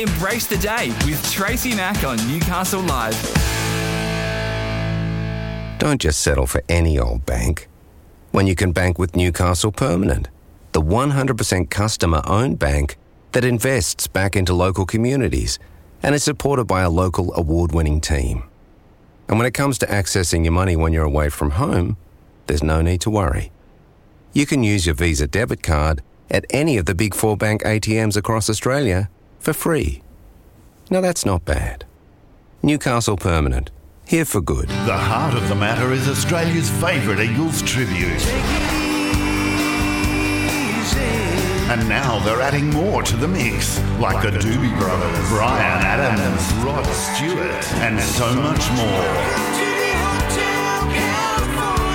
Embrace the day with Tracy Mack on Newcastle Live. Don't just settle for any old bank. When you can bank with Newcastle Permanent, the 100% customer owned bank that invests back into local communities and is supported by a local award winning team. And when it comes to accessing your money when you're away from home, there's no need to worry. You can use your Visa debit card at any of the big four bank ATMs across Australia for free. Now that's not bad. Newcastle Permanent, here for good. The heart of the matter is Australia's favourite Eagles tribute. And now they're adding more to the mix, like the Doobie Brothers, Bryan Adams, Rod Stewart, and so much more.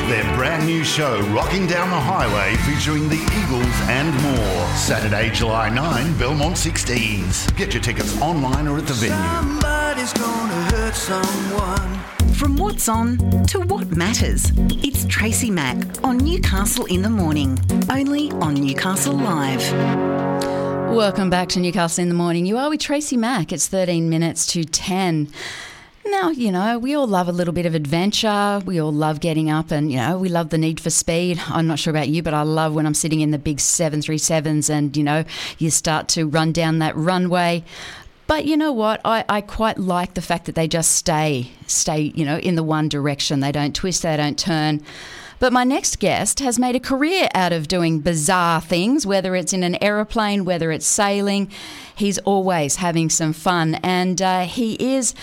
Their brand new show, Rocking Down the Highway, featuring the Eagles and more. Saturday, July 9, Belmont 16s. Get your tickets online or at the venue. Somebody's gonna hurt someone. From what's on to what matters, it's Tracy Mack on Newcastle in the Morning, only on Newcastle Live. Welcome back to Newcastle in the Morning. You are with Tracy Mack. It's 13 minutes to 10. Now, you know, we all love a little bit of adventure. We all love getting up and, you know, we love the need for speed. I'm not sure about you, but I love when I'm sitting in the big 737s and, you know, you start to run down that runway. But you know what? I, I quite like the fact that they just stay, stay, you know, in the one direction. They don't twist, they don't turn. But my next guest has made a career out of doing bizarre things, whether it's in an aeroplane, whether it's sailing. He's always having some fun. And uh, he is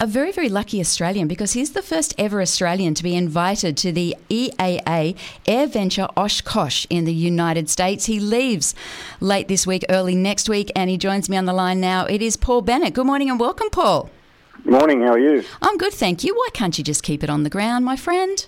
a very, very lucky Australian because he's the first ever Australian to be invited to the EAA AirVenture Oshkosh in the United States. He leaves late this week, early next week, and he joins me on the line now. It is Paul Bennett. Good morning and welcome, Paul. Morning, how are you? I'm good, thank you. Why can't you just keep it on the ground, my friend?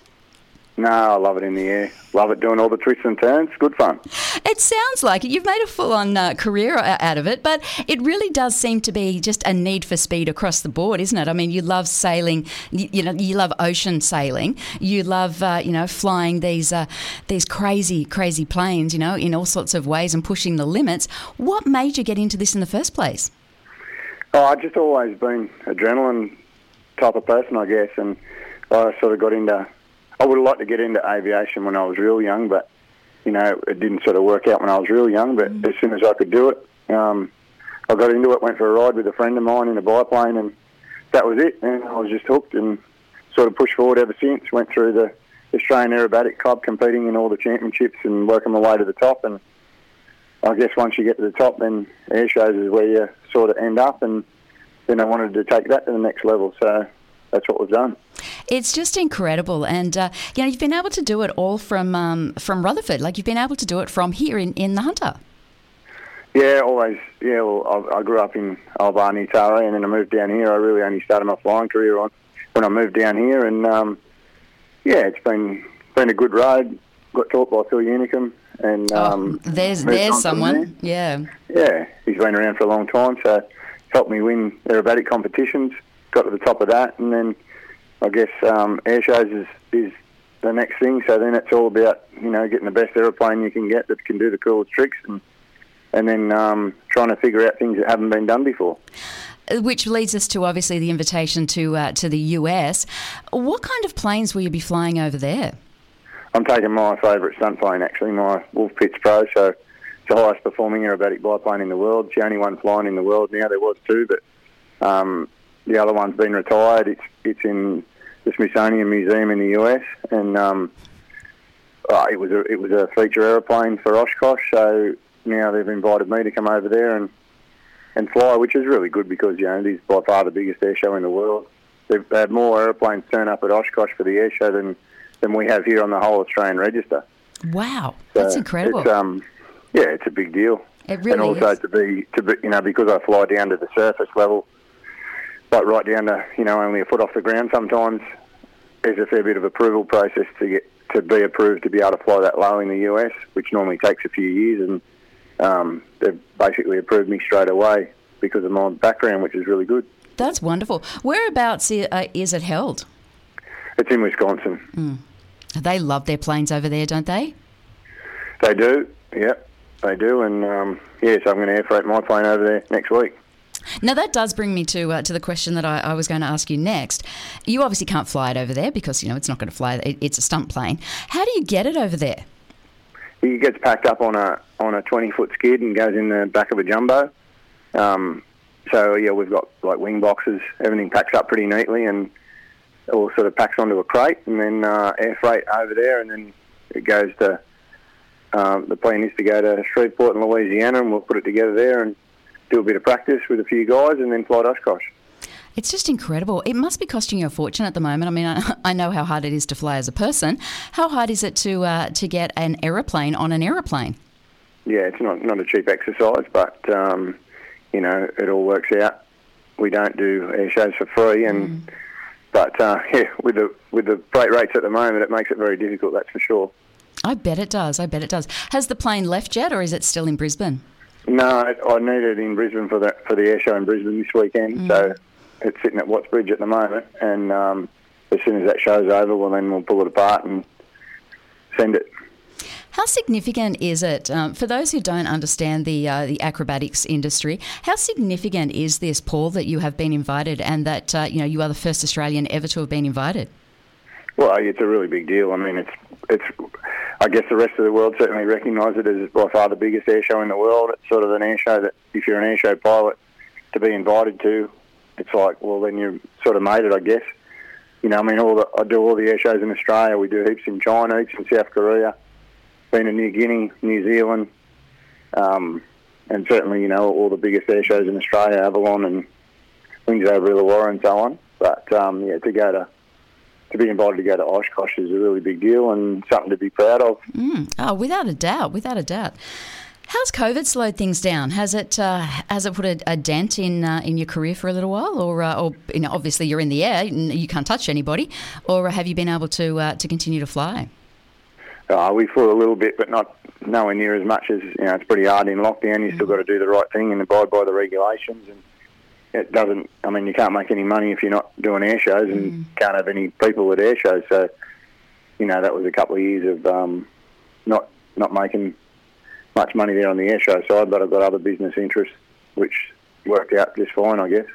No, I love it in the air. Love it doing all the twists and turns. Good fun. It sounds like it. You've made a full on uh, career out of it, but it really does seem to be just a need for speed across the board, isn't it? I mean, you love sailing, you, you know, you love ocean sailing, you love, uh, you know, flying these, uh, these crazy, crazy planes, you know, in all sorts of ways and pushing the limits. What made you get into this in the first place? Oh, I've just always been adrenaline type of person, I guess, and I sort of got into I would have liked to get into aviation when I was real young, but you know it didn't sort of work out when I was real young. But mm. as soon as I could do it, um, I got into it. Went for a ride with a friend of mine in a biplane, and that was it. And I was just hooked and sort of pushed forward ever since. Went through the Australian Aerobatic Club, competing in all the championships and working my way to the top. And I guess once you get to the top, then air shows is where you sort of end up. And then I wanted to take that to the next level. So that's what we've done. It's just incredible, and uh, you know you've been able to do it all from um, from Rutherford. Like you've been able to do it from here in, in the Hunter. Yeah, always. Yeah, well, I, I grew up in Albany, Tara, and then I moved down here. I really only started my flying career on when I moved down here, and um, yeah, it's been been a good ride. Got taught by Phil Unicomb, and oh, um, there's there's someone. There. Yeah, yeah, he's been around for a long time, so helped me win aerobatic competitions got to the top of that, and then I guess um, air shows is, is the next thing. So then it's all about you know getting the best aeroplane you can get that can do the coolest tricks, and and then um, trying to figure out things that haven't been done before. Which leads us to obviously the invitation to uh, to the US. What kind of planes will you be flying over there? I'm taking my favourite stunt plane, actually, my Wolf Pitts Pro. So it's the highest performing aerobatic biplane in the world. It's the only one flying in the world now. There was two, but um, the other one's been retired. It's it's in the Smithsonian Museum in the US, and um, uh, it was a it was a feature aeroplane for Oshkosh. So now they've invited me to come over there and and fly, which is really good because you know it is by far the biggest air show in the world. They've had more aeroplanes turn up at Oshkosh for the air show than than we have here on the whole Australian register. Wow, that's incredible. It's, um, yeah, it's a big deal. It really and also is. to be to be you know because I fly down to the surface level like right down to you know only a foot off the ground. Sometimes there's a fair bit of approval process to get to be approved to be able to fly that low in the US, which normally takes a few years, and um, they've basically approved me straight away because of my background, which is really good. That's wonderful. Whereabouts uh, is it held? It's in Wisconsin. Mm. They love their planes over there, don't they? They do, yeah, they do, and um, yeah, so I'm going to air freight my plane over there next week. Now that does bring me to uh, to the question that I, I, was going to ask you next. You obviously can't fly it over there because you know it's not going to fly. It, it's a stunt plane. How do you get it over there? It gets packed up on a on a twenty foot skid and goes in the back of a jumbo. Um, so yeah, we've got like wing boxes. Everything packs up pretty neatly and all sort of packs onto a crate and then uh, air freight over there, and then it goes to. Um, the plan is to go to Shreveport in Louisiana, and we'll put it together there and do a bit of practice with a few guys, and then fly to Oshkosh. It's just incredible. It must be costing you a fortune at the moment. I mean, I, I know how hard it is to fly as a person. How hard is it to uh, to get an aeroplane on an aeroplane? Yeah, it's not not a cheap exercise, but um, you know it all works out. We don't do air shows for free, and mm. but uh, yeah, with the with the freight rates at the moment, it makes it very difficult. That's for sure. I bet it does. I bet it does. Has the plane left yet, or is it still in Brisbane? No, I need it in Brisbane for the for the air show in Brisbane this weekend. Mm. So it's sitting at Watts Bridge at the moment, and um, as soon as that show's over, well, then we'll pull it apart and send it. How significant is it um, for those who don't understand the uh, the acrobatics industry? How significant is this, Paul, that you have been invited and that uh, you know you are the first Australian ever to have been invited? Well, it's a really big deal. I mean, it's it's. I guess the rest of the world certainly recognise it as by far the biggest air show in the world. It's sort of an air show that, if you're an air show pilot, to be invited to it's like, well, then you've sort of made it, I guess. You know, I mean, all the, I do all the air shows in Australia. We do heaps in China, heaps in South Korea, been in New Guinea, New Zealand, um, and certainly, you know, all the biggest air shows in Australia, Avalon and Wings over Illawarra and so on. But um, yeah, to go to to be invited to go to Oshkosh is a really big deal and something to be proud of. Mm. Oh, without a doubt, without a doubt. How's COVID slowed things down? Has it uh, has it put a, a dent in uh, in your career for a little while, or uh, or you know, obviously you're in the air, you can't touch anybody, or have you been able to uh, to continue to fly? Uh, we flew a little bit, but not nowhere near as much as you know. It's pretty hard in lockdown. You mm. still got to do the right thing and abide by the regulations, and it doesn't. I mean, you can't make any money if you're not doing air shows, and mm. can't have any people at air shows. So, you know, that was a couple of years of um, not not making much money there on the airshow side, but I've got other business interests which worked out just fine, I guess.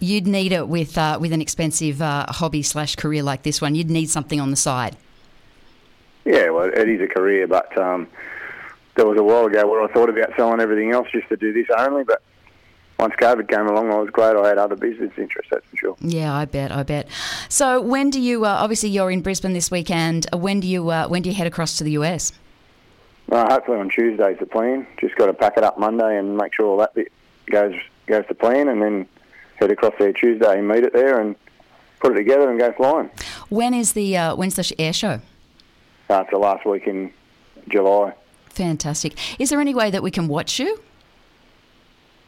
You'd need it with uh, with an expensive uh, hobby slash career like this one. You'd need something on the side. Yeah, well, it is a career, but um, there was a while ago where I thought about selling everything else just to do this only, but once COVID came along, I was glad I had other business interests, that's for sure. Yeah, I bet, I bet. So when do you, uh, obviously you're in Brisbane this weekend, when do you, uh, when do you head across to the US? Uh, hopefully on Tuesday's the plan. Just got to pack it up Monday and make sure all that bit goes goes to plan, and then head across there Tuesday and meet it there and put it together and go flying. When is the uh, when's the air show? Uh, it's the last week in July. Fantastic. Is there any way that we can watch you?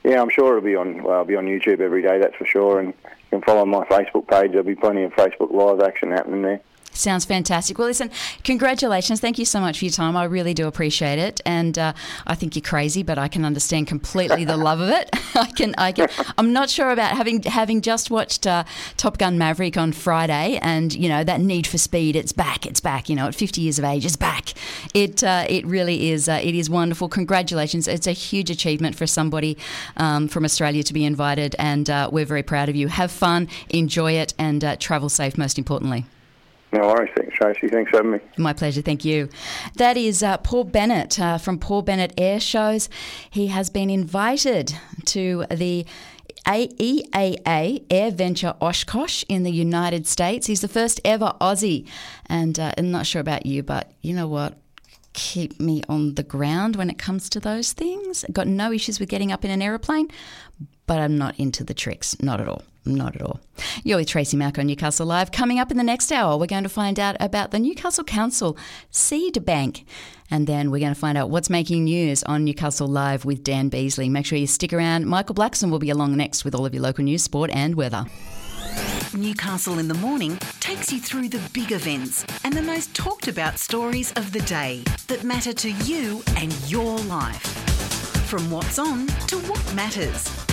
Yeah, I'm sure it'll be on. Well, I'll be on YouTube every day. That's for sure. And you can follow my Facebook page. There'll be plenty of Facebook live action happening there. Sounds fantastic. Well, listen, congratulations. Thank you so much for your time. I really do appreciate it. And uh, I think you're crazy, but I can understand completely the love of it. I can, I can. I'm not sure about having having just watched uh, Top Gun Maverick on Friday, and you know that need for speed. It's back. It's back. You know, at 50 years of age, it's back. It uh, it really is. Uh, it is wonderful. Congratulations. It's a huge achievement for somebody um, from Australia to be invited, and uh, we're very proud of you. Have fun, enjoy it, and uh, travel safe. Most importantly. No worries. Thanks, Tracy. Thanks for having me. My pleasure. Thank you. That is uh, Paul Bennett uh, from Paul Bennett Air Shows. He has been invited to the AEAA AirVenture Oshkosh in the United States. He's the first ever Aussie. And uh, I'm not sure about you, but you know what? Keep me on the ground when it comes to those things. Got no issues with getting up in an aeroplane, but I'm not into the tricks. Not at all. Not at all. You're with Tracy Mack on Newcastle Live. Coming up in the next hour, we're going to find out about the Newcastle Council Seed Bank. And then we're going to find out what's making news on Newcastle Live with Dan Beasley. Make sure you stick around. Michael Blackson will be along next with all of your local news, sport, and weather. Newcastle in the Morning takes you through the big events and the most talked about stories of the day that matter to you and your life. From what's on to what matters,